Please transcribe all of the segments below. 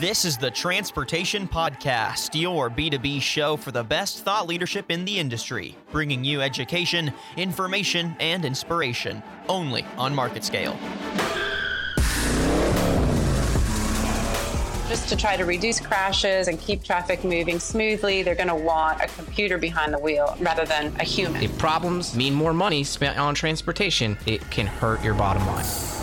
This is the Transportation Podcast, your B2B show for the best thought leadership in the industry, bringing you education, information, and inspiration only on Market Scale. Just to try to reduce crashes and keep traffic moving smoothly, they're going to want a computer behind the wheel rather than a human. If problems mean more money spent on transportation, it can hurt your bottom line.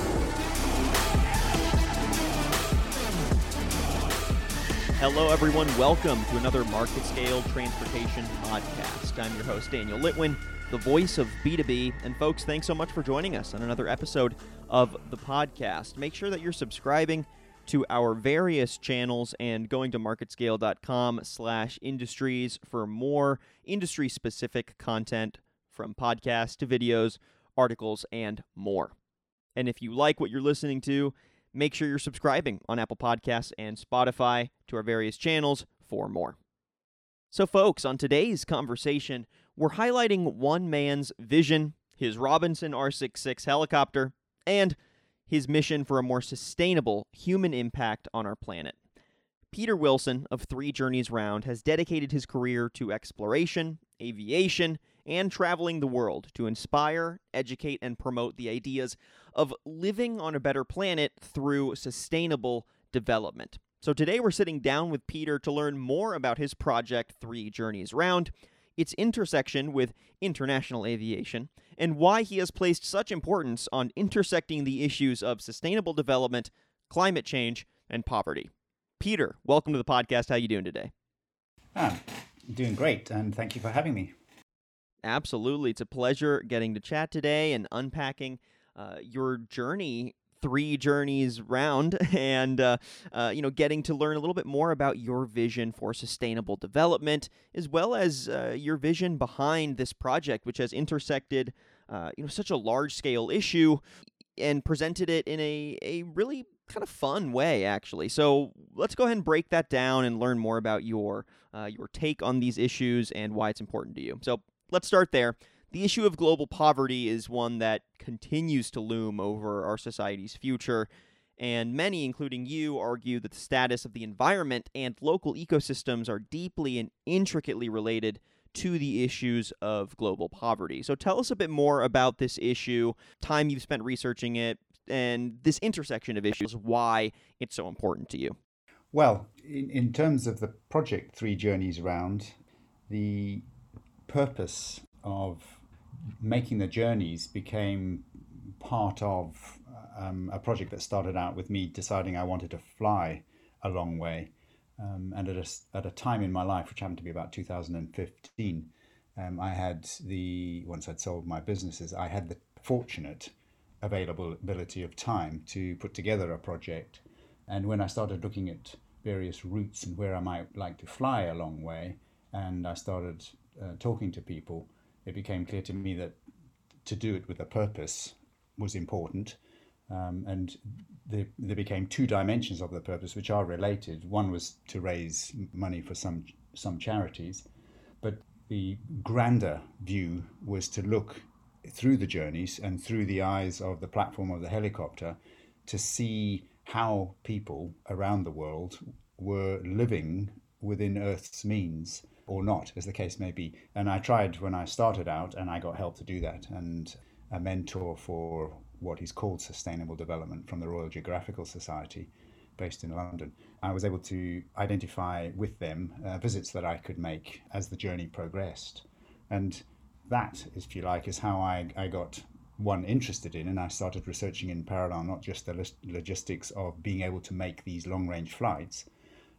Hello, everyone. Welcome to another Market Scale Transportation Podcast. I'm your host, Daniel Litwin, the voice of B2B. And, folks, thanks so much for joining us on another episode of the podcast. Make sure that you're subscribing to our various channels and going to marketscale.com slash industries for more industry specific content from podcasts to videos, articles, and more. And if you like what you're listening to, make sure you're subscribing on Apple Podcasts and Spotify to our various channels for more. So, folks, on today's conversation, we're highlighting one man's vision, his Robinson R66 helicopter, and his mission for a more sustainable human impact on our planet. Peter Wilson of Three Journeys Round has dedicated his career to exploration, aviation, and traveling the world to inspire, educate, and promote the ideas of living on a better planet through sustainable development. So today we're sitting down with Peter to learn more about his project, Three Journeys Round, its intersection with international aviation, and why he has placed such importance on intersecting the issues of sustainable development, climate change, and poverty. Peter, welcome to the podcast. How are you doing today? Ah, doing great, and thank you for having me. Absolutely. It's a pleasure getting to chat today and unpacking uh, your journey three journeys round and uh, uh, you know getting to learn a little bit more about your vision for sustainable development as well as uh, your vision behind this project which has intersected uh, you know such a large scale issue and presented it in a, a really kind of fun way actually so let's go ahead and break that down and learn more about your uh, your take on these issues and why it's important to you so let's start there the issue of global poverty is one that continues to loom over our society's future, and many, including you, argue that the status of the environment and local ecosystems are deeply and intricately related to the issues of global poverty. So tell us a bit more about this issue, time you've spent researching it, and this intersection of issues, why it's so important to you. Well, in, in terms of the project Three Journeys Round, the purpose of making the journeys became part of um, a project that started out with me deciding I wanted to fly a long way. Um, and at a, at a time in my life, which happened to be about 2015, um, I had the, once I'd sold my businesses, I had the fortunate availability of time to put together a project. And when I started looking at various routes and where I might like to fly a long way, and I started uh, talking to people, it became clear to me that to do it with a purpose was important. Um, and there, there became two dimensions of the purpose which are related. One was to raise money for some some charities, but the grander view was to look through the journeys and through the eyes of the platform of the helicopter to see how people around the world were living within Earth's means or not, as the case may be. And I tried when I started out, and I got help to do that. And a mentor for what is called sustainable development from the Royal Geographical Society, based in London. I was able to identify with them uh, visits that I could make as the journey progressed. And that, if you like, is how I, I got one interested in, and I started researching in parallel not just the logistics of being able to make these long range flights,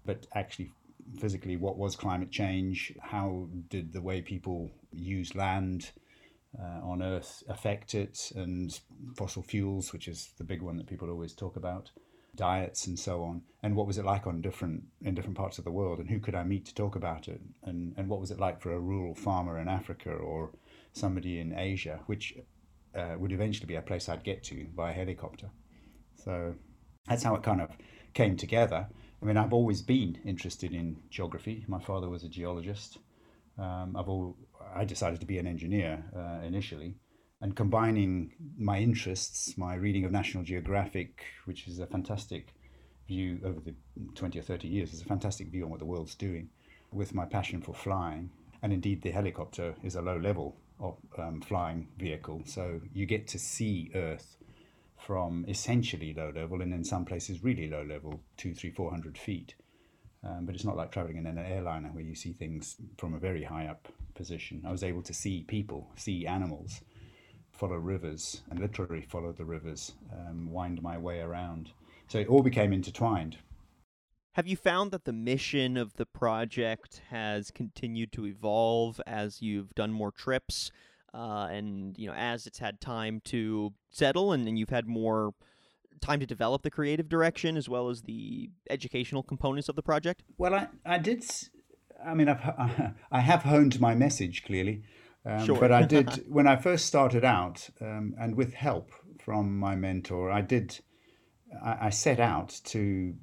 but actually physically what was climate change, how did the way people use land uh, on Earth affect it, and fossil fuels, which is the big one that people always talk about, diets and so on, and what was it like on different in different parts of the world, and who could I meet to talk about it, and and what was it like for a rural farmer in Africa or somebody in Asia, which uh, would eventually be a place I'd get to by helicopter. So that's how it kind of came together. I mean, I've always been interested in geography. My father was a geologist. Um, I've all, I decided to be an engineer uh, initially, and combining my interests, my reading of National Geographic, which is a fantastic view over the 20 or 30 years. is a fantastic view on what the world's doing with my passion for flying. And indeed, the helicopter is a low level of, um, flying vehicle. So you get to see Earth from essentially low level and in some places really low level, two, three, four hundred feet. Um, but it's not like traveling in an airliner where you see things from a very high up position. I was able to see people, see animals, follow rivers, and literally follow the rivers, um, wind my way around. So it all became intertwined. Have you found that the mission of the project has continued to evolve as you've done more trips? Uh, and you know, as it's had time to settle, and, and you've had more time to develop the creative direction as well as the educational components of the project? Well, I, I did. I mean, I've, I have honed my message clearly. Um, sure. but I did, when I first started out, um, and with help from my mentor, I did, I, I set out to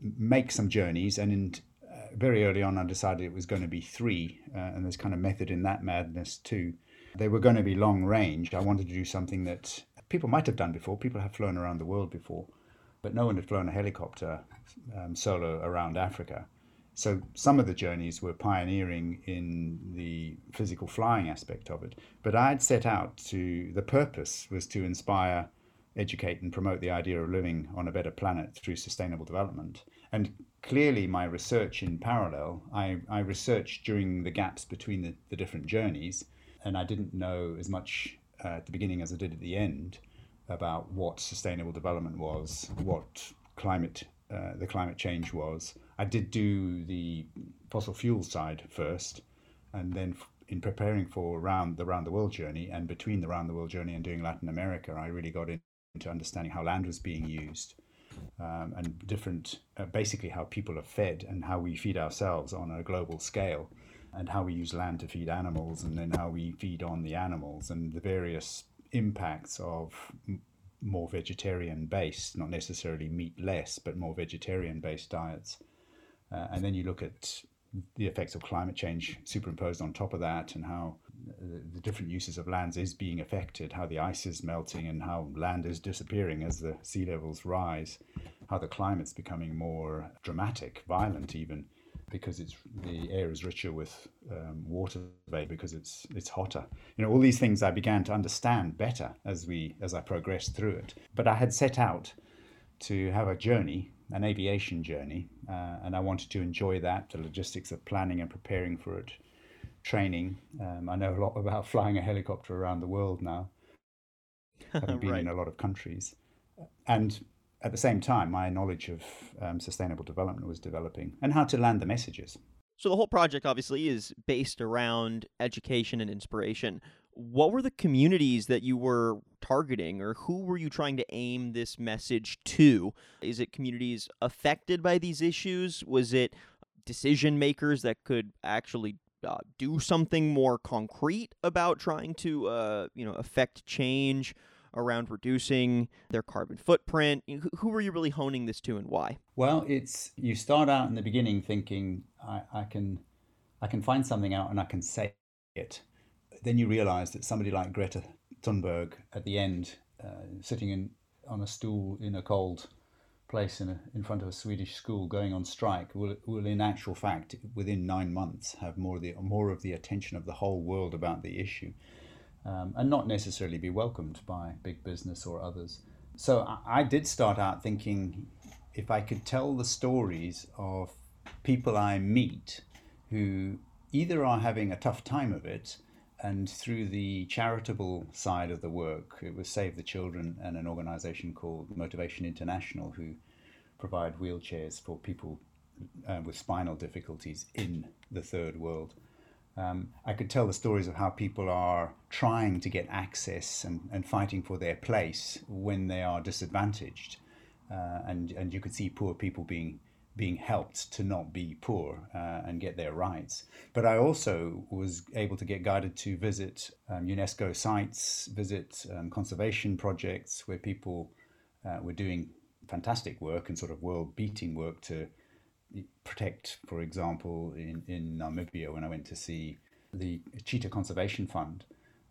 make some journeys. And in, uh, very early on, I decided it was going to be three. Uh, and there's kind of method in that madness too. They were going to be long range. I wanted to do something that people might have done before. People have flown around the world before, but no one had flown a helicopter um, solo around Africa. So some of the journeys were pioneering in the physical flying aspect of it. But I had set out to, the purpose was to inspire, educate, and promote the idea of living on a better planet through sustainable development. And clearly, my research in parallel, I, I researched during the gaps between the, the different journeys, and I didn't know as much uh, at the beginning as I did at the end about what sustainable development was, what climate uh, the climate change was. I did do the fossil fuel side first, and then in preparing for round the round the world journey and between the round the world journey and doing Latin America, I really got into understanding how land was being used. Um, and different, uh, basically, how people are fed and how we feed ourselves on a global scale and how we use land to feed animals and then how we feed on the animals and the various impacts of more vegetarian based, not necessarily meat less, but more vegetarian based diets. Uh, and then you look at the effects of climate change superimposed on top of that and how the, the different uses of lands is being affected, how the ice is melting and how land is disappearing as the sea levels rise, how the climate's becoming more dramatic, violent even because it's the air is richer with um, water vapor because it's it's hotter. You know, all these things I began to understand better as we as I progressed through it. But I had set out to have a journey, an aviation journey, uh, and I wanted to enjoy that, the logistics of planning and preparing for it, training. Um, I know a lot about flying a helicopter around the world now, having been right. in a lot of countries, and at the same time, my knowledge of um, sustainable development was developing and how to land the messages. So, the whole project obviously is based around education and inspiration. What were the communities that you were targeting, or who were you trying to aim this message to? Is it communities affected by these issues? Was it decision makers that could actually uh, do something more concrete about trying to, uh, you know, affect change? Around reducing their carbon footprint? Who were you really honing this to and why? Well, it's you start out in the beginning thinking I, I can I can find something out and I can say it. Then you realize that somebody like Greta Thunberg at the end, uh, sitting in on a stool in a cold place in, a, in front of a Swedish school going on strike will, will in actual fact within nine months have more of the more of the attention of the whole world about the issue um, and not necessarily be welcomed by big business or others. So I, I did start out thinking if I could tell the stories of people I meet who either are having a tough time of it and through the charitable side of the work, it was Save the Children and an organization called Motivation International who provide wheelchairs for people uh, with spinal difficulties in the third world. Um, I could tell the stories of how people are trying to get access and, and fighting for their place when they are disadvantaged. Uh, and, and you could see poor people being, being helped to not be poor uh, and get their rights. But I also was able to get guided to visit um, UNESCO sites, visit um, conservation projects where people uh, were doing fantastic work and sort of world beating work to protect, for example, in, in Namibia when I went to see the Cheetah Conservation Fund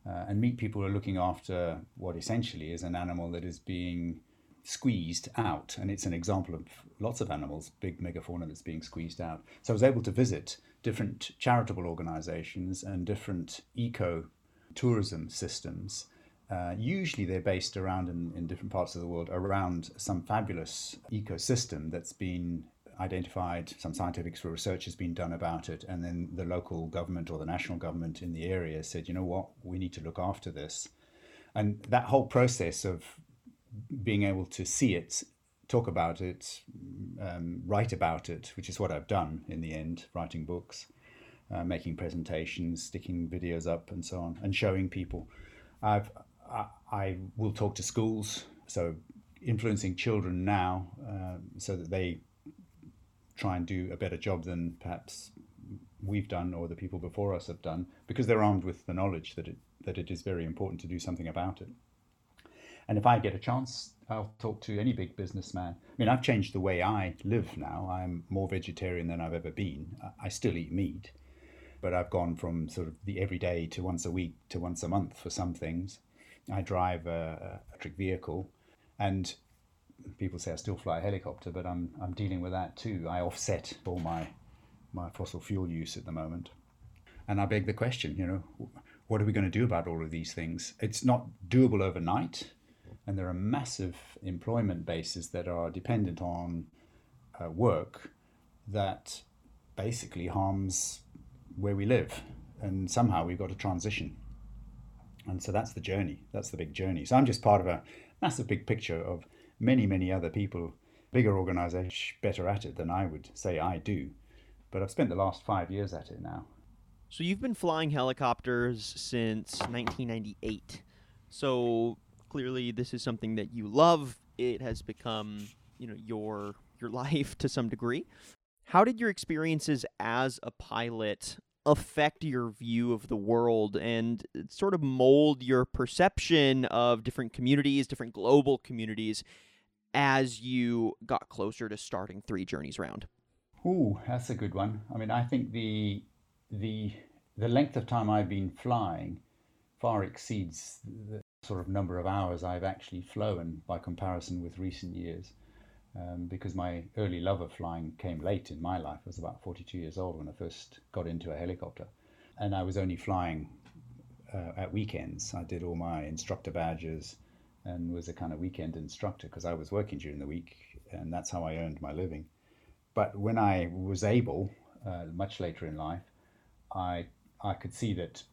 uh, and meet people who are looking after what essentially is an animal that is being squeezed out. And it's an example of lots of animals, big megafauna that's being squeezed out. So I was able to visit different charitable organizations and different eco tourism systems. Uh, usually they're based around in, in different parts of the world around some fabulous ecosystem that's been identified, some scientific research has been done about it, and then the local government or the national government in the area said, you know what, we need to look after this. And that whole process of being able to see it, talk about it, um, write about it, which is what I've done in the end, writing books, uh, making presentations, sticking videos up, and so on, and showing people. I've, I, I will talk to schools, so influencing children now uh, so that they try and do a better job than perhaps we've done or the people before us have done because they're armed with the knowledge that it, that it is very important to do something about it. And if I get a chance, I'll talk to any big businessman. I mean, I've changed the way I live now. I'm more vegetarian than I've ever been. I still eat meat, but I've gone from sort of the everyday to once a week to once a month for some things. I drive a electric vehicle, and people say I still fly a helicopter, but I'm I'm dealing with that too. I offset all my my fossil fuel use at the moment, and I beg the question, you know, what are we going to do about all of these things? It's not doable overnight, and there are massive employment bases that are dependent on uh, work that basically harms where we live, and somehow we've got to transition. And so that's the journey. That's the big journey. So I'm just part of a massive big picture of many, many other people, bigger organizations, better at it than I would say I do. But I've spent the last five years at it now. So you've been flying helicopters since 1998. So clearly this is something that you love. It has become, you know, your your life to some degree. How did your experiences as a pilot affect your view of the world and sort of mold your perception of different communities, different global communities as you got closer to starting three journeys round? Ooh, that's a good one. I mean, I think the the the length of time I've been flying far exceeds the sort of number of hours I've actually flown by comparison with recent years. Um, because my early love of flying came late in my life. I was about 42 years old when I first got into a helicopter, and I was only flying uh, at weekends. I did all my instructor badges, and was a kind of weekend instructor because I was working during the week, and that's how I earned my living. But when I was able, uh, much later in life, I I could see that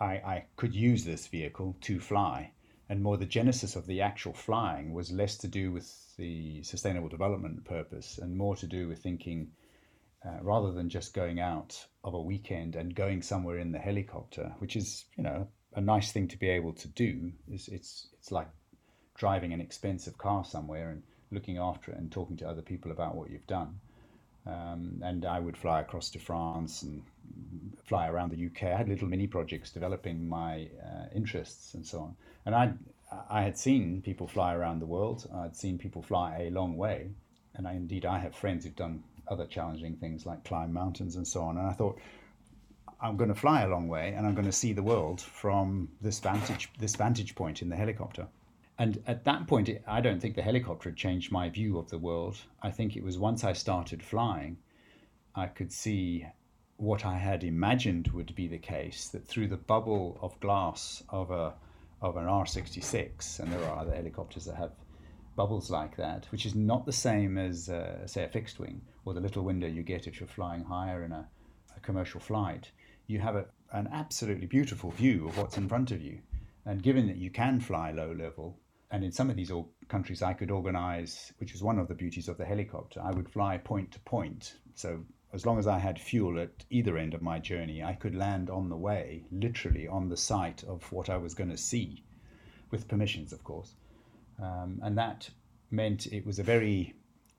I, I could use this vehicle to fly, and more the genesis of the actual flying was less to do with the sustainable development purpose and more to do with thinking. Uh, rather than just going out of a weekend and going somewhere in the helicopter, which is you know a nice thing to be able to do. It's it's it's like driving an expensive car somewhere and looking after it and talking to other people about what you've done. Um, and I would fly across to France and fly around the UK. I had little mini projects developing my uh, interests and so on. And I I had seen people fly around the world. I'd seen people fly a long way, and I, indeed I have friends who've done other challenging things like climb mountains and so on. And I thought I'm going to fly a long way and I'm going to see the world from this vantage this vantage point in the helicopter. And at that point, it, I don't think the helicopter had changed my view of the world. I think it was once I started flying, I could see what I had imagined would be the case that through the bubble of glass of a of an R66, and there are other helicopters that have bubbles like that, which is not the same as, uh, say, a fixed wing or the little window you get if you're flying higher in a, a commercial flight you have a, an absolutely beautiful view of what's in front of you. And given that you can fly low level, and in some of these countries I could organize, which is one of the beauties of the helicopter, I would fly point to point. So as long as I had fuel at either end of my journey, I could land on the way, literally on the site of what I was going to see, with permissions, of course. Um, and that meant it was a very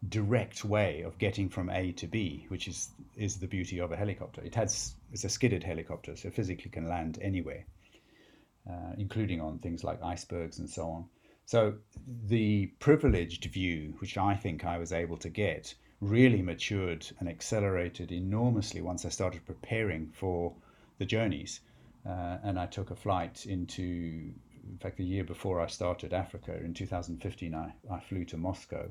direct way of getting from A to B, which is is the beauty of a helicopter. It has it's a skidded helicopter, so physically can land anywhere, uh, including on things like icebergs and so on. So the privileged view, which I think I was able to get, really matured and accelerated enormously once I started preparing for the journeys. Uh, and I took a flight into in fact, the year before I started Africa in 2015, I, I flew to Moscow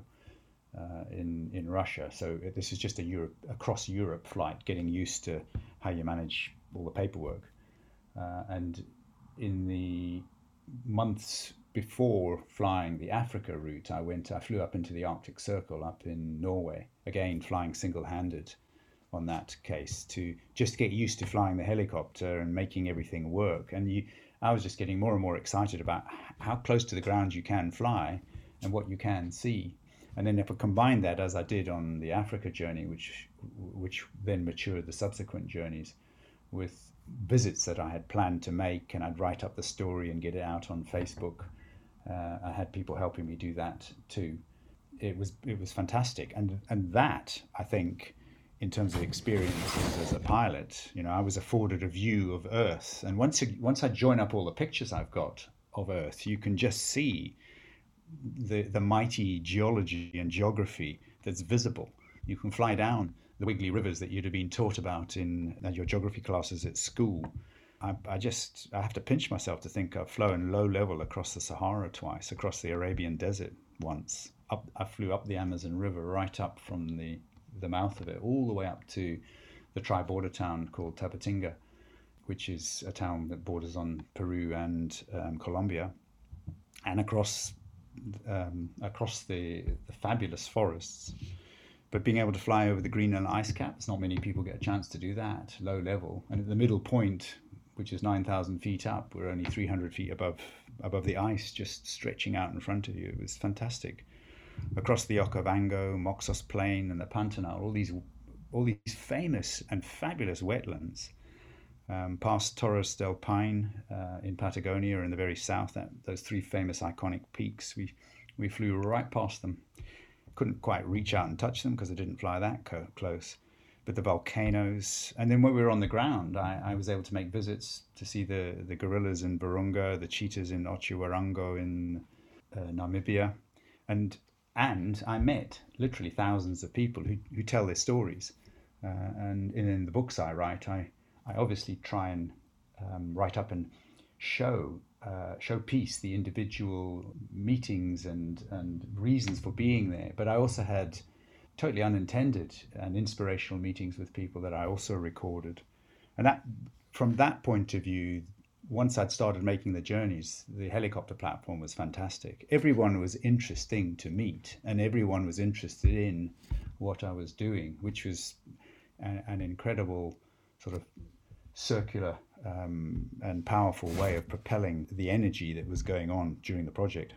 uh, in in Russia. So this is just a Europe across Europe flight, getting used to how you manage all the paperwork. Uh, and in the months before flying the Africa route, I went. I flew up into the Arctic Circle up in Norway. Again, flying single-handed on that case to just get used to flying the helicopter and making everything work. And you, I was just getting more and more excited about how close to the ground you can fly and what you can see. And then if I combine that, as I did on the Africa journey, which which then matured the subsequent journeys, with visits that I had planned to make, and I'd write up the story and get it out on Facebook. Uh, I had people helping me do that too. It was it was fantastic, and and that I think in terms of experiences as a pilot, you know, I was afforded a view of Earth. And once once I join up all the pictures I've got of Earth, you can just see the the mighty geology and geography that's visible. You can fly down the wiggly rivers that you'd have been taught about in your geography classes at school. I, I just I have to pinch myself to think I've flown low level across the Sahara twice, across the Arabian Desert once. Up, I flew up the Amazon River right up from the the mouth of it, all the way up to the tri border town called Tabatinga, which is a town that borders on Peru and um, Colombia, and across um, across the, the fabulous forests. But being able to fly over the Greenland ice caps, not many people get a chance to do that, low level. And at the middle point, which is 9,000 feet up, we're only 300 feet above above the ice, just stretching out in front of you. It was fantastic across the Okavango, Moxos Plain, and the Pantanal, all these all these famous and fabulous wetlands. Um, past Torres del Paine uh, in Patagonia in the very south, that, those three famous iconic peaks, we, we flew right past them. Couldn't quite reach out and touch them because I didn't fly that co- close. But the volcanoes, and then when we were on the ground, I, I was able to make visits to see the, the gorillas in Virunga, the cheetahs in Otjiwarongo in uh, Namibia, and and I met literally thousands of people who, who tell their stories. Uh, and in, in, the books I write, I, I obviously try and um, write up and show uh, showpiece the individual meetings and, and reasons for being there. But I also had totally unintended and inspirational meetings with people that I also recorded. And that, from that point of view, once I'd started making the journeys, the helicopter platform was fantastic. Everyone was interesting to meet, and everyone was interested in what I was doing, which was an incredible sort of circular um, and powerful way of propelling the energy that was going on during the project.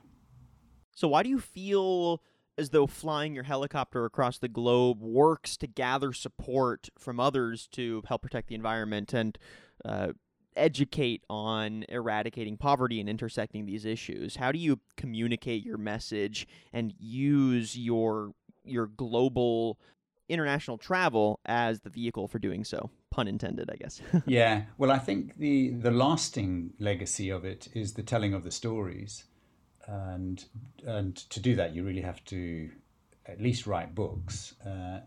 So, why do you feel as though flying your helicopter across the globe works to gather support from others to help protect the environment and uh, educate on eradicating poverty and intersecting these issues? How do you communicate your message and use your your global international travel as the vehicle for doing so? Pun intended, I guess. yeah. Well, I think the the lasting legacy of it is the telling of the stories. And and to do that, you really have to at least write books. Uh,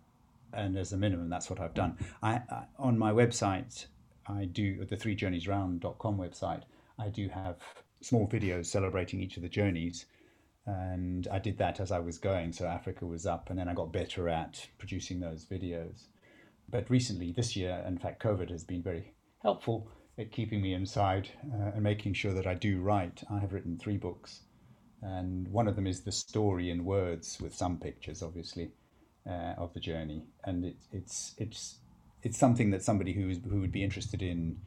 and as a minimum, that's what I've done. I, I on my website, I do the three journeys round.com website. I do have small videos celebrating each of the journeys. And I did that as I was going. So Africa was up, and then I got better at producing those videos. But recently, this year, in fact, COVID has been very helpful at keeping me inside uh, and making sure that I do write. I have written three books, and one of them is the story in words with some pictures, obviously, uh, of the journey. And it, it's it's it's something that somebody who is who would be interested in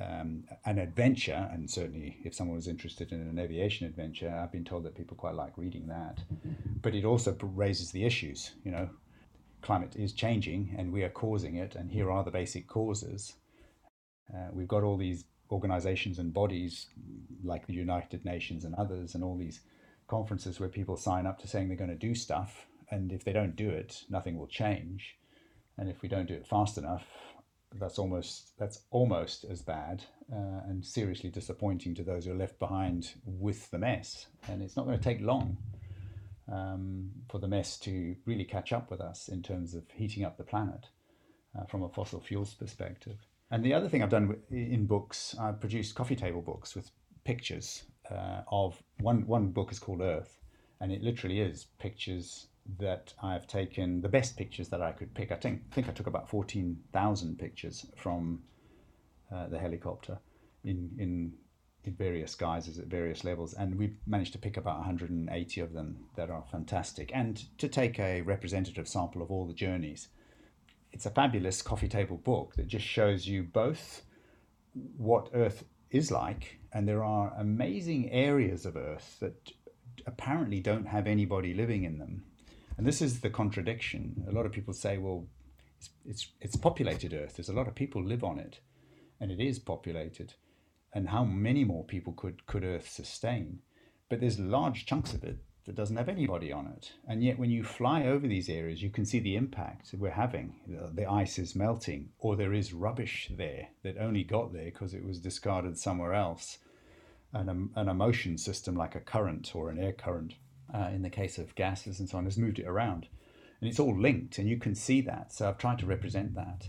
um, an adventure, and certainly if someone was interested in an aviation adventure, I've been told that people quite like reading that. But it also raises the issues. You know, climate is changing, and we are causing it, and here are the basic causes. Uh, we've got all these organizations and bodies like the United Nations and others, and all these conferences where people sign up to saying they're going to do stuff, and if they don't do it, nothing will change and if we don't do it fast enough, that's almost that's almost as bad uh, and seriously disappointing to those who are left behind with the mess. And it's not going to take long um, for the mess to really catch up with us in terms of heating up the planet uh, from a fossil fuels perspective. And the other thing I've done in books, I've produced coffee table books with pictures uh, of one one book is called Earth, and it literally is pictures that I've taken the best pictures that I could pick. I think I think I took about fourteen thousand pictures from uh, the helicopter in in in various guises at various levels, and we managed to pick about 180 of them that are fantastic, and to take a representative sample of all the journeys. It's a fabulous coffee table book that just shows you both what Earth is like, and there are amazing areas of Earth that apparently don't have anybody living in them. And this is the contradiction. A lot of people say, well, it's, it's, it's populated Earth, there's a lot of people live on it, and it is populated and how many more people could, could Earth sustain. But there's large chunks of it that doesn't have anybody on it. And yet, when you fly over these areas, you can see the impact we're having. The ice is melting, or there is rubbish there that only got there because it was discarded somewhere else. And an emotion system like a current or an air current, uh, in the case of gases and so on, has moved it around. And it's all linked, and you can see that. So I've tried to represent that.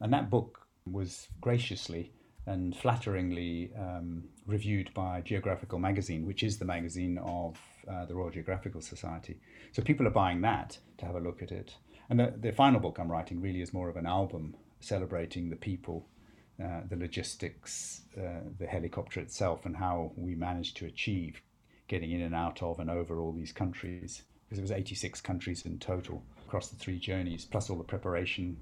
And that book was graciously and flatteringly um, reviewed by Geographical Magazine, which is the magazine of uh, the Royal Geographical Society. So people are buying that to have a look at it. And the, the final book I'm writing really is more of an album celebrating the people, uh, the logistics, uh, the helicopter itself, and how we managed to achieve getting in and out of and over all these countries. Because it was 86 countries in total across the three journeys, plus all the preparation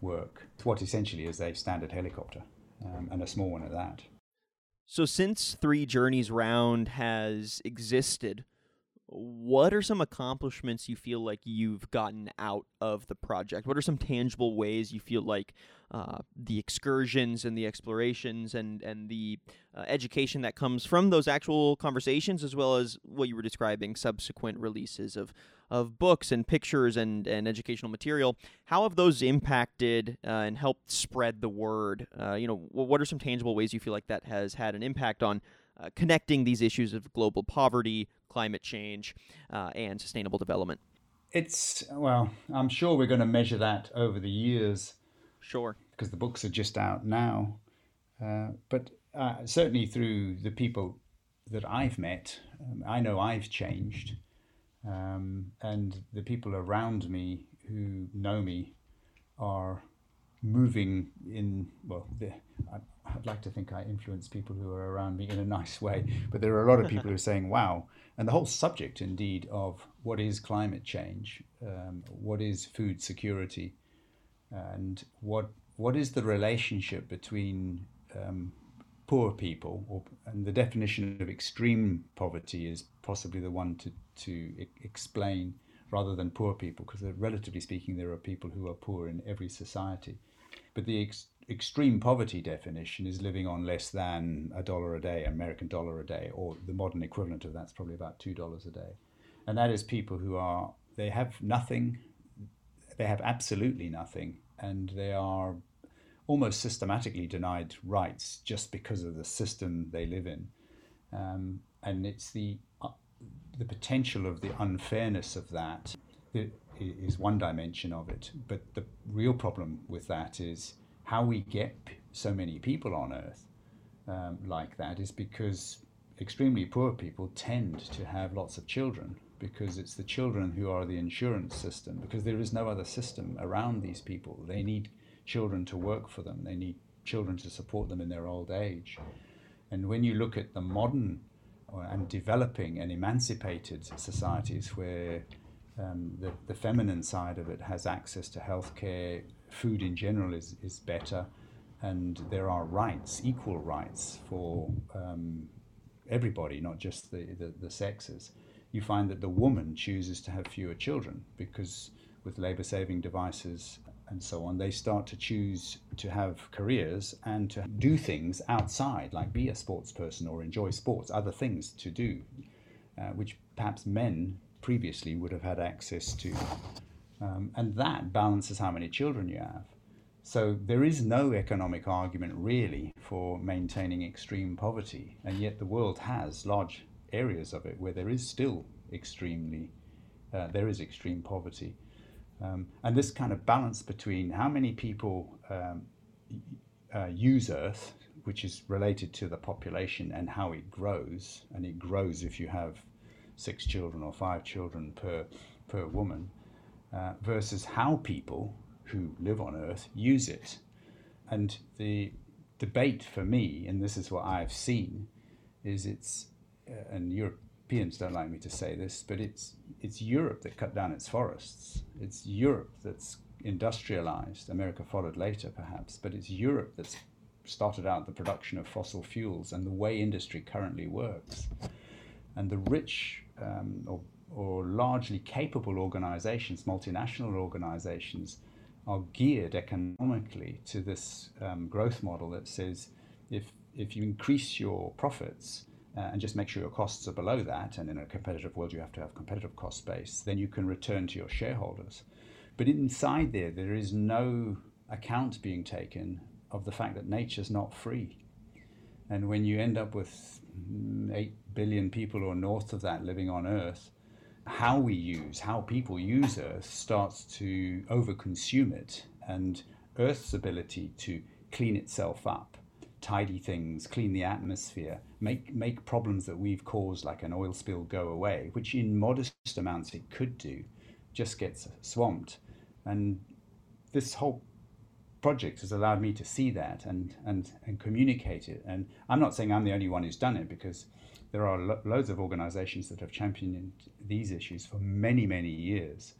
work. What essentially is a standard helicopter um, and a small one at that. So, since Three Journeys Round has existed, what are some accomplishments you feel like you've gotten out of the project? What are some tangible ways you feel like uh, the excursions and the explorations and and the uh, education that comes from those actual conversations, as well as what you were describing, subsequent releases of of books and pictures and, and educational material. How have those impacted uh, and helped spread the word? Uh, you know, what are some tangible ways you feel like that has had an impact on uh, connecting these issues of global poverty, climate change, uh, and sustainable development? It's, well, I'm sure we're going to measure that over the years. Sure. Because the books are just out now. Uh, but uh, certainly through the people that I've met, um, I know I've changed. Um, and the people around me who know me are moving in, well, I, I'd like to think I influence people who are around me in a nice way, but there are a lot of people who are saying, wow. And the whole subject, indeed, of what is climate change, um, what is food security, and what what is the relationship between um, poor people, or, and the definition of extreme poverty is possibly the one to, to explain rather than poor people, because relatively speaking, there are people who are poor in every society. But the ex- extreme poverty definition is living on less than a dollar a day, American dollar a day, or the modern equivalent of that's probably about two dollars a day. And that is people who are they have nothing, they have absolutely nothing, and they are almost systematically denied rights just because of the system they live in. Um, and it's the uh, the potential of the unfairness of that is one dimension of it. But the real problem with that is how we get so many people on Earth um, like that is because extremely poor people tend to have lots of children because it's the children who are the insurance system because there is no other system around these people. They need children to work for them. They need children to support them in their old age. And when you look at the modern uh, and developing and emancipated societies where um, the, the feminine side of it has access to healthcare, food in general is, is better, and there are rights, equal rights for um, everybody, not just the, the, the sexes, you find that the woman chooses to have fewer children because with labor saving devices and so on, they start to choose to have careers and to do things outside, like be a sports person or enjoy sports, other things to do, uh, which perhaps men previously would have had access to. Um, and that balances how many children you have. So there is no economic argument really for maintaining extreme poverty, and yet the world has large areas of it where there is still extremely, uh, there is extreme poverty. Um, and this kind of balance between how many people um, uh, use Earth, which is related to the population and how it grows, and it grows if you have six children or five children per per woman, uh, versus how people who live on Earth use it. And the debate for me, and this is what I've seen, is it's uh, and Europeans don't like me to say this, but it's it's Europe that cut down its forests. It's Europe that's industrialized. America followed later, perhaps, but it's Europe that's started out the production of fossil fuels and the way industry currently works. And the rich um, or, or largely capable organizations, multinational organizations, are geared economically to this um, growth model that says if, if you increase your profits uh, and just make sure your costs are below that, and in a competitive world you have to have competitive cost base, then you can return to your shareholders. But inside there, there is no account being taken of the fact that nature's not free. And when you end up with 8 billion people or north of that living on Earth, how we use, how people use Earth starts to overconsume it. And Earth's ability to clean itself up, tidy things, clean the atmosphere, make, make problems that we've caused, like an oil spill, go away, which in modest amounts it could do, just gets swamped. And this whole project has allowed me to see that and, and, and communicate it. And I'm not saying I'm the only one who's done it because there are lo- loads of organizations that have championed these issues for many, many years.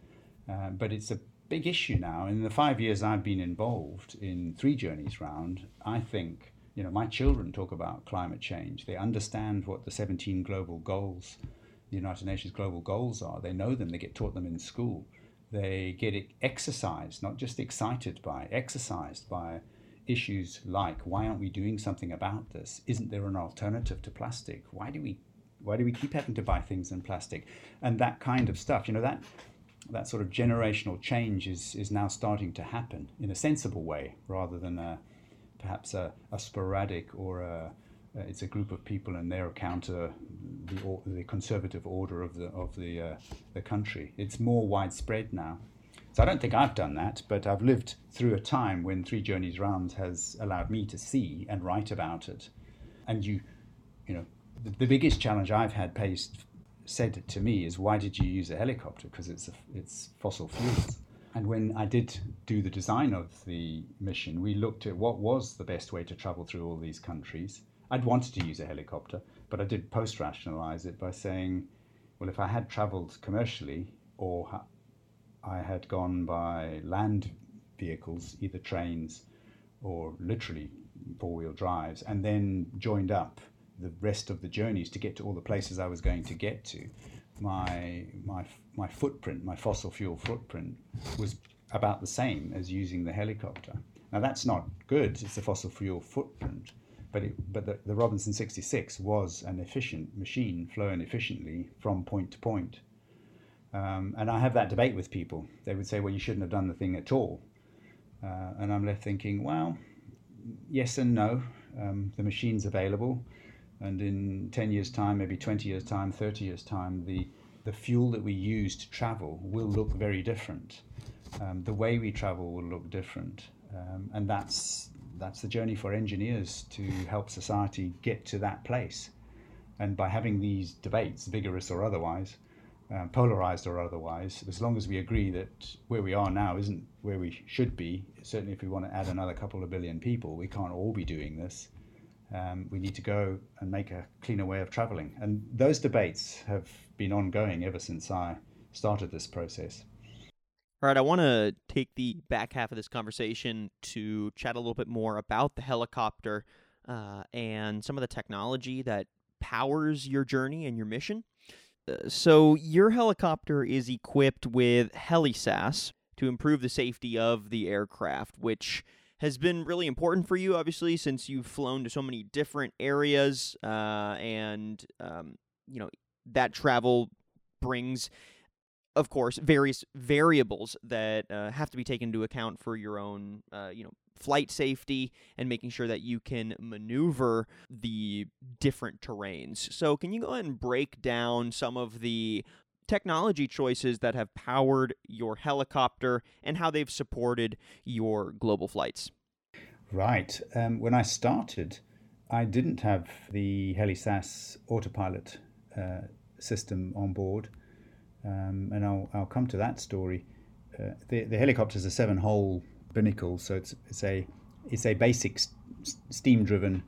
Uh, but it's a big issue now. In the five years I've been involved in Three Journeys Round, I think, you know, my children talk about climate change. They understand what the 17 global goals, the United Nations global goals are. They know them, they get taught them in school they get exercised, not just excited by, exercised by issues like why aren't we doing something about this? Isn't there an alternative to plastic? Why do we why do we keep having to buy things in plastic? And that kind of stuff, you know, that that sort of generational change is, is now starting to happen in a sensible way rather than a, perhaps a, a sporadic or a, it's a group of people and they're counter the, the conservative order of the of the uh, the country. It's more widespread now. So I don't think I've done that, but I've lived through a time when Three Journeys Round has allowed me to see and write about it. And you, you know, the, the biggest challenge I've had faced said to me is why did you use a helicopter? Because it's a, it's fossil fuels. And when I did do the design of the mission, we looked at what was the best way to travel through all these countries I'd wanted to use a helicopter, but I did post rationalize it by saying, well, if I had traveled commercially or I had gone by land vehicles, either trains or literally four wheel drives, and then joined up the rest of the journeys to get to all the places I was going to get to, my, my, my footprint, my fossil fuel footprint, was about the same as using the helicopter. Now, that's not good, it's a fossil fuel footprint but it, but the, the Robinson 66 was an efficient machine flowing efficiently from point to point. Um, and I have that debate with people. They would say, well, you shouldn't have done the thing at all. Uh, and I'm left thinking, well, yes and no. Um, the machine's available. And in 10 years' time, maybe 20 years' time, 30 years' time, the, the fuel that we use to travel will look very different. Um, the way we travel will look different. Um, and that's that's the journey for engineers to help society get to that place. And by having these debates, vigorous or otherwise, uh, polarized or otherwise, as long as we agree that where we are now isn't where we should be, certainly if we want to add another couple of billion people, we can't all be doing this. Um, we need to go and make a cleaner way of traveling. And those debates have been ongoing ever since I started this process. All right, I want to take the back half of this conversation to chat a little bit more about the helicopter uh, and some of the technology that powers your journey and your mission. So, your helicopter is equipped with HeliSAS to improve the safety of the aircraft, which has been really important for you, obviously, since you've flown to so many different areas, uh, and um, you know that travel brings of course, various variables that uh, have to be taken into account for your own, uh, you know, flight safety and making sure that you can maneuver the different terrains. So, can you go ahead and break down some of the technology choices that have powered your helicopter and how they've supported your global flights? Right. Um, when I started, I didn't have the HeliSAS autopilot uh, system on board, um, and I'll, I'll come to that story. Uh, the, the helicopter is a seven-hole binnacle, so it's, it's a it's a basic steam-driven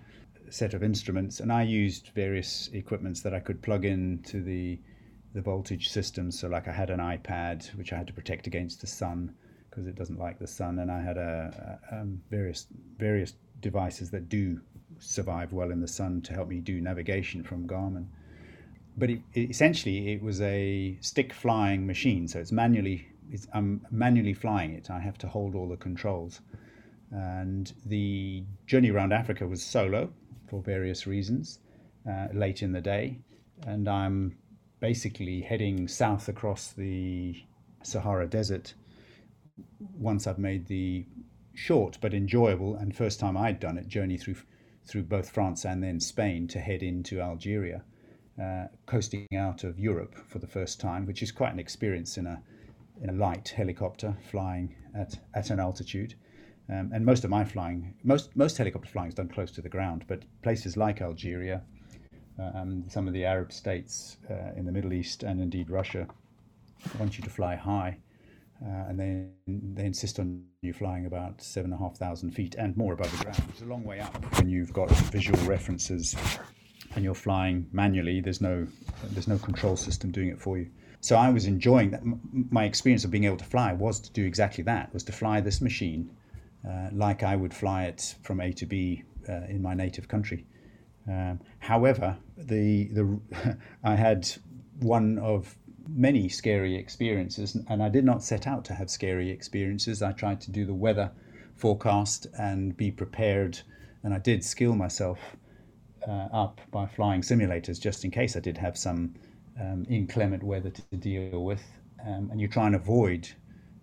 set of instruments, and I used various equipments that I could plug into the the voltage system. So, like I had an iPad which I had to protect against the sun because it doesn't like the sun, and I had a, a um, various various devices that do survive well in the sun to help me do navigation from Garmin. But it, it, essentially, it was a stick flying machine, so it's manually. I'm manually flying it. I have to hold all the controls, and the journey around Africa was solo for various reasons, uh, late in the day, and I'm basically heading south across the Sahara Desert once I've made the short but enjoyable and first time I'd done it journey through through both France and then Spain to head into Algeria, uh, coasting out of Europe for the first time, which is quite an experience in a in a light helicopter flying at at an altitude. Um, and most of my flying, most most helicopter flying is done close to the ground, but places like Algeria, um, some of the Arab states uh, in the Middle East, and indeed Russia, want you to fly high. Uh, and they they insist on you flying about seven and a half thousand feet and more above the ground. It's a long way up when you've got visual references and you're flying manually. There's no there's no control system doing it for you. So I was enjoying that. My experience of being able to fly was to do exactly that: was to fly this machine uh, like I would fly it from A to B uh, in my native country. Um, however, the the I had one of many scary experiences, and I did not set out to have scary experiences. I tried to do the weather forecast and be prepared, and I did skill myself uh, up by flying simulators just in case I did have some um, inclement weather to deal with. Um, and you try and avoid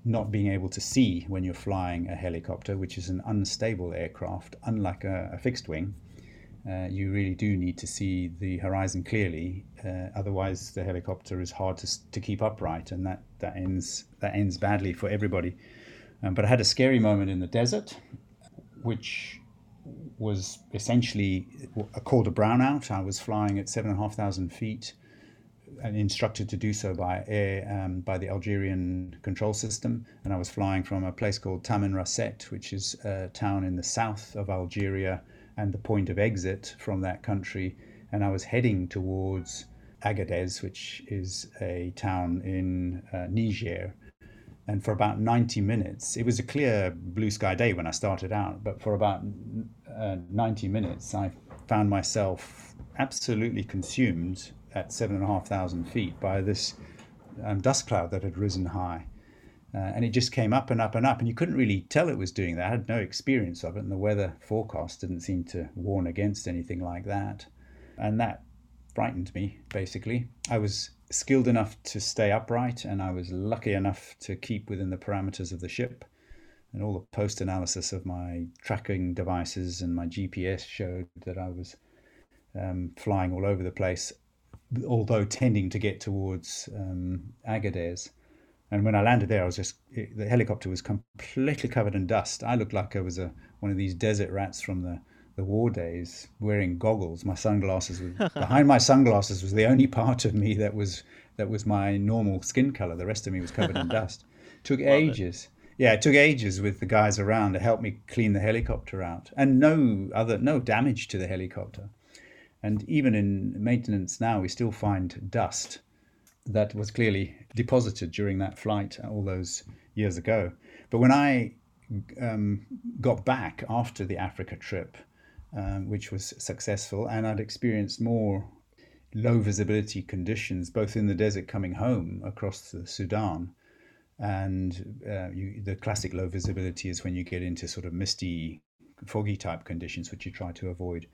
not being able to see when you're flying a helicopter, which is an unstable aircraft, unlike a, a fixed wing uh, you really do need to see the horizon clearly. Uh, otherwise, the helicopter is hard to, to keep upright, and that, that ends that ends badly for everybody. Um, but I had a scary moment in the desert, which was essentially called a brownout. I was flying at seven and a half thousand feet, and instructed to do so by air um, by the Algerian control system. And I was flying from a place called Tamanrasset, which is a town in the south of Algeria and the point of exit from that country. And I was heading towards Agadez, which is a town in uh, Niger. And for about 90 minutes, it was a clear blue sky day when I started out, but for about uh, 90 minutes, I found myself absolutely consumed at seven and a half thousand feet by this um, dust cloud that had risen high. Uh, and it just came up and up and up, and you couldn't really tell it was doing that. I had no experience of it, and the weather forecast didn't seem to warn against anything like that. And that frightened me, basically. I was skilled enough to stay upright, and I was lucky enough to keep within the parameters of the ship. And all the post analysis of my tracking devices and my GPS showed that I was um, flying all over the place, although tending to get towards um, Agadez. And when I landed there, I was just it, the helicopter was completely covered in dust. I looked like I was a one of these desert rats from the the war days, wearing goggles. My sunglasses were behind my sunglasses was the only part of me that was that was my normal skin color. The rest of me was covered in dust. Took Love ages. It. Yeah, it took ages with the guys around to help me clean the helicopter out, and no other no damage to the helicopter. And even in maintenance now, we still find dust that was clearly deposited during that flight all those years ago. But when I um, got back after the Africa trip, um, which was successful, and I'd experienced more low visibility conditions, both in the desert coming home across the Sudan, and uh, you, the classic low visibility is when you get into sort of misty, foggy type conditions, which you try to avoid,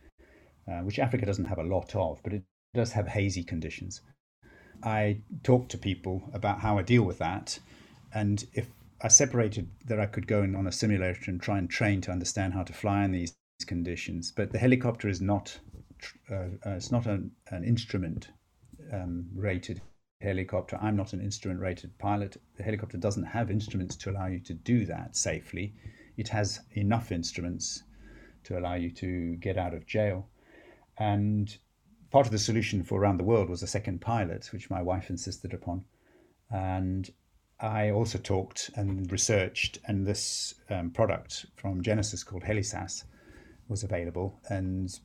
uh, which Africa doesn't have a lot of, but it does have hazy conditions. I talked to people about how I deal with that. And if I separated that I could go in on a simulator and try and train to understand how to fly in these conditions. But the helicopter is not uh, uh, it's not an, an instrument um, rated helicopter. I'm not an instrument rated pilot. The helicopter doesn't have instruments to allow you to do that safely. It has enough instruments to allow you to get out of jail. And part of the solution for around the world was a second pilot, which my wife insisted upon. And I also talked and researched, and this um, product from Genesys called HeliSAS was available. And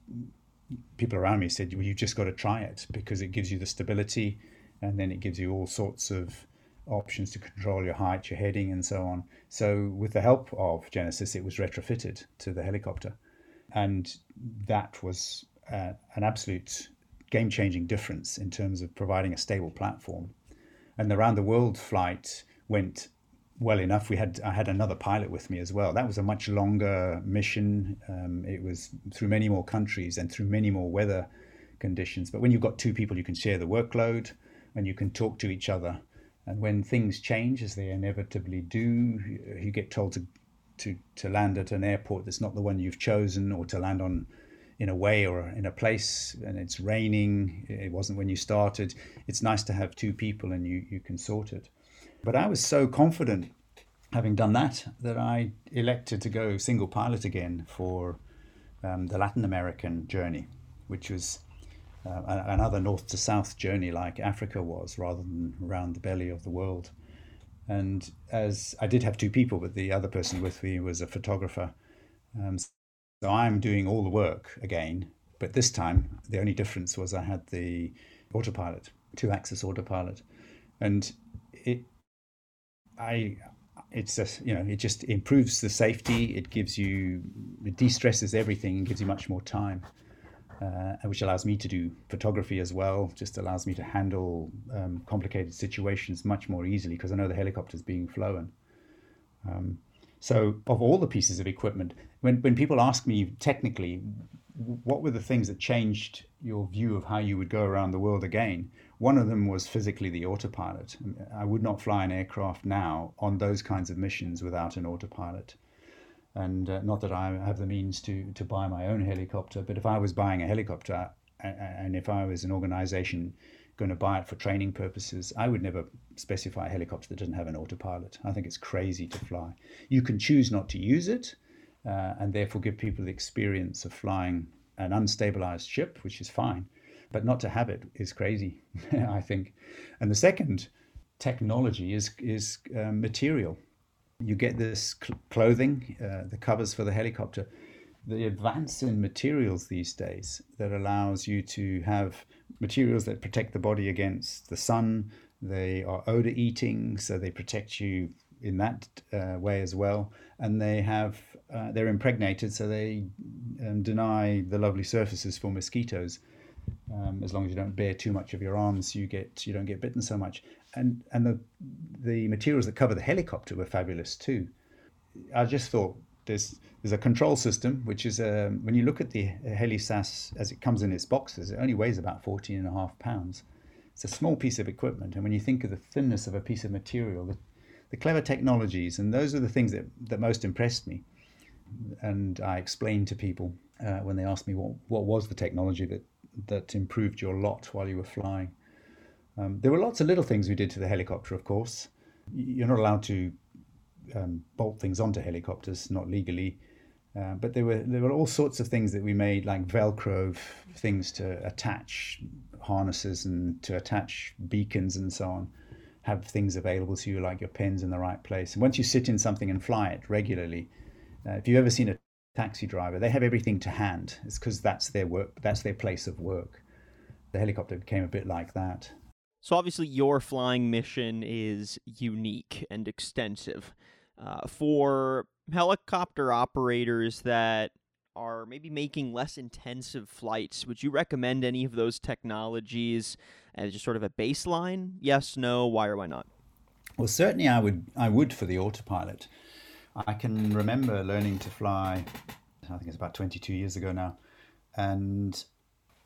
people around me said, well, you've just got to try it because it gives you the stability and then it gives you all sorts of options to control your height, your heading, and so on. So, with the help of Genesys, it was retrofitted to the helicopter. And that was uh, an absolute game changing difference in terms of providing a stable platform. And the round the world flight went well enough. We had I had another pilot with me as well. That was a much longer mission. Um, it was through many more countries and through many more weather conditions. But when you've got two people, you can share the workload and you can talk to each other. And when things change, as they inevitably do, you get told to to to land at an airport that's not the one you've chosen, or to land on in a way or in a place and it's raining it wasn't when you started it's nice to have two people and you you can sort it but I was so confident, having done that, that I elected to go single pilot again for um, the Latin American journey, which was uh, another north to south journey like Africa was, rather than around the belly of the world. And as I did have two people, but the other person with me was a photographer. Um, so I'm doing all the work again, but this time the only difference was I had the autopilot, two axis autopilot. And it I it's just you know it just improves the safety. It gives you it de-stresses everything gives you much more time, uh, which allows me to do photography as well. Just allows me to handle um, complicated situations much more easily because I know the helicopter is being flown. Um, so, of all the pieces of equipment, when when people ask me technically, what were the things that changed your view of how you would go around the world again? One of them was physically the autopilot. I would not fly an aircraft now on those kinds of missions without an autopilot. And uh, not that I have the means to, to buy my own helicopter, but if I was buying a helicopter and if I was an organization going to buy it for training purposes, I would never specify a helicopter that doesn't have an autopilot. I think it's crazy to fly. You can choose not to use it uh, and therefore give people the experience of flying an unstabilized ship, which is fine but not to have it is crazy, I think. And the second technology is is uh, material. You get this cl- clothing, uh, the covers for the helicopter. The advance in materials these days that allows you to have materials that protect the body against the sun. They are odor eating, so they protect you in that uh, way as well. And they have uh, they're impregnated, so they um, deny the lovely surfaces for mosquitoes. Um, as long as you don't bear too much of your arms, you get you don't get bitten so much. And and the the materials that cover the helicopter were fabulous too. I just thought there's there's a control system which is um, when you look at the HeliSAS as it comes in its boxes, it only weighs about 14 and a half pounds. It's a small piece of equipment, and when you think of the thinness of a piece of material, the, the clever technologies, and those are the things that, that most impressed me. And I explained to people uh, when they asked me what, what was the technology that that improved your lot while you were flying. Um, there were lots of little things we did to the helicopter, of course. You're not allowed to um, bolt things onto helicopters, not legally. Uh, but there were there were all sorts of things that we made, like Velcro things to attach harnesses and to attach beacons and so on. Have things available to you, like your pens in the right place. And once you sit in something and fly it regularly, uh, if you've ever seen a taxi driver. They have everything to hand. It's because that's their work. That's their place of work. The helicopter became a bit like that. So obviously, your flying mission is unique and extensive. Uh, for helicopter operators that are maybe making less intensive flights, would you recommend any of those technologies as just sort of a baseline? Yes, no, why or why not? Well, certainly I would. I would for the autopilot. I can remember learning to fly, I think it's about 22 years ago now. And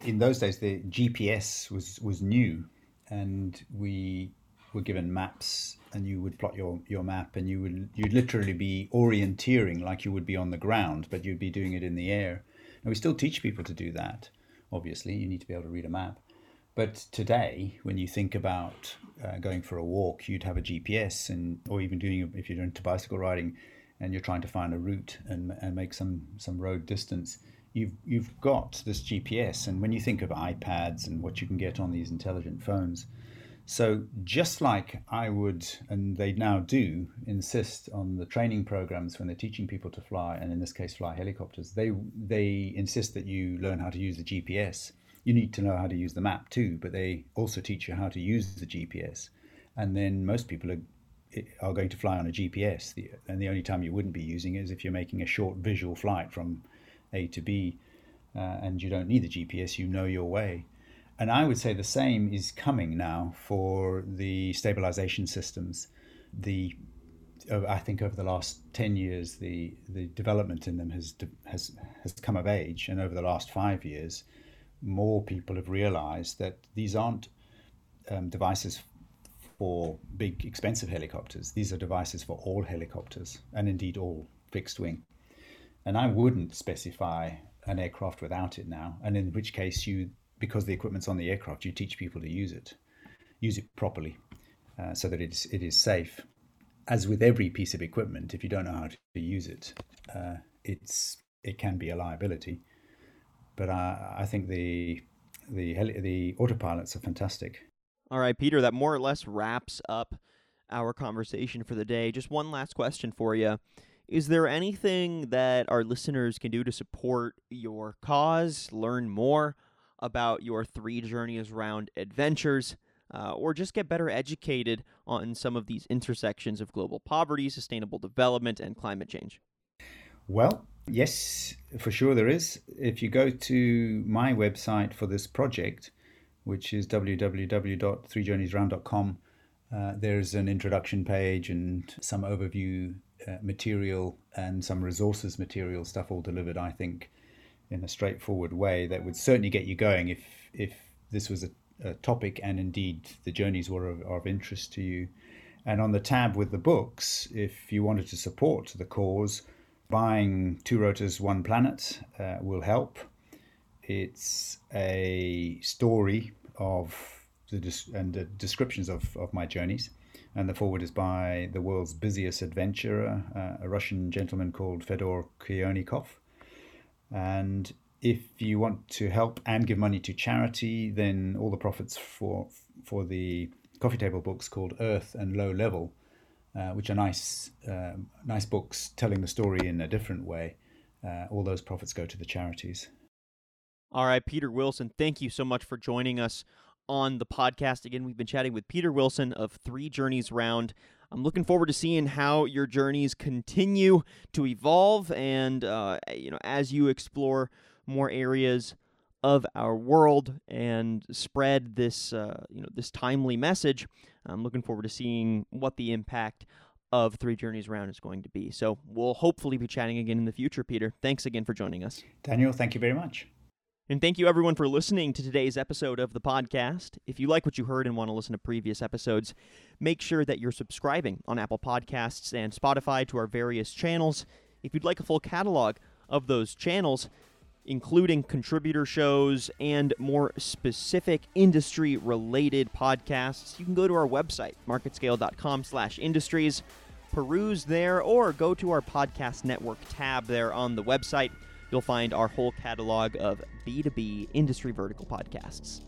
in those days, the GPS was, was new. And we were given maps and you would plot your, your map and you would you'd literally be orienteering like you would be on the ground, but you'd be doing it in the air. And we still teach people to do that. Obviously, you need to be able to read a map. But today, when you think about uh, going for a walk, you'd have a GPS, and or even doing if you're into bicycle riding, and you're trying to find a route and, and make some some road distance, you've you've got this GPS, and when you think of iPads and what you can get on these intelligent phones, so just like I would, and they now do, insist on the training programs when they're teaching people to fly, and in this case, fly helicopters. They they insist that you learn how to use the GPS. You need to know how to use the map too, but they also teach you how to use the GPS. And then most people are are going to fly on a GPS, and the only time you wouldn't be using it is if you're making a short visual flight from A to B, uh, and you don't need the GPS. You know your way. And I would say the same is coming now for the stabilization systems. The I think over the last ten years, the the development in them has has has come of age, and over the last five years, more people have realized that these aren't um, devices for big expensive helicopters. These are devices for all helicopters, and indeed all fixed wing. And I wouldn't specify an aircraft without it now, and in which case you because the equipment's on the aircraft, you teach people to use it, use it properly, uh, so that it is, it is safe. As with every piece of equipment, if you don't know how to use it, uh, it's it can be a liability. But uh, I think the the the autopilots are fantastic. All right, Peter, that more or less wraps up our conversation for the day. Just one last question for you. Is there anything that our listeners can do to support your cause, learn more about your three journeys round adventures, uh, or just get better educated on some of these intersections of global poverty, sustainable development, and climate change? Well, yes, for sure there is. If you go to my website for this project, which is www.threejourneysround.com, uh, there's an introduction page and some overview uh, material and some resources material stuff all delivered, I think, in a straightforward way that would certainly get you going if if this was a, a topic and indeed the journeys were of, of, interest to you. And on the tab with the books, if you wanted to support the cause, buying Two Rotors, One Planet uh, will help. It's a story of the and the descriptions of, of my journeys. And the forward is by the world's busiest adventurer, uh, a Russian gentleman called Fedor Konyukhov. And if you want to help and give money to charity, then all the profits for for the coffee table books called Earth and Low Level, uh, which are nice uh, nice books telling the story in a different way, uh, all those profits go to the charities. All right, Peter Wilson, thank you so much for joining us on the podcast. Again, we've been chatting with Peter Wilson of Three Journeys Round. I'm looking forward to seeing how your journeys continue to evolve, and uh, you know, as you explore more areas of our world and spread this, uh, you know, this timely message. I'm looking forward to seeing what the impact of Three Journeys Round is going to be. So we'll hopefully be chatting again in the future, Peter. Thanks again for joining us. Daniel, thank you very much. And thank you everyone for listening to today's episode of the podcast. If you like what you heard and want to listen to previous episodes, make sure that you're subscribing on Apple Podcasts and Spotify to our various channels. If you'd like a full catalog of those channels, including contributor shows and more specific industry related podcasts, you can go to our website, marketscale.com slash industries, peruse there, or go to our podcast network tab there on the website you'll find our whole catalog of B2B industry vertical podcasts.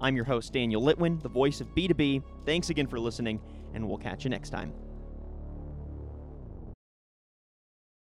I'm your host, Daniel Litwin, the voice of B2B. Thanks again for listening, and we'll catch you next time.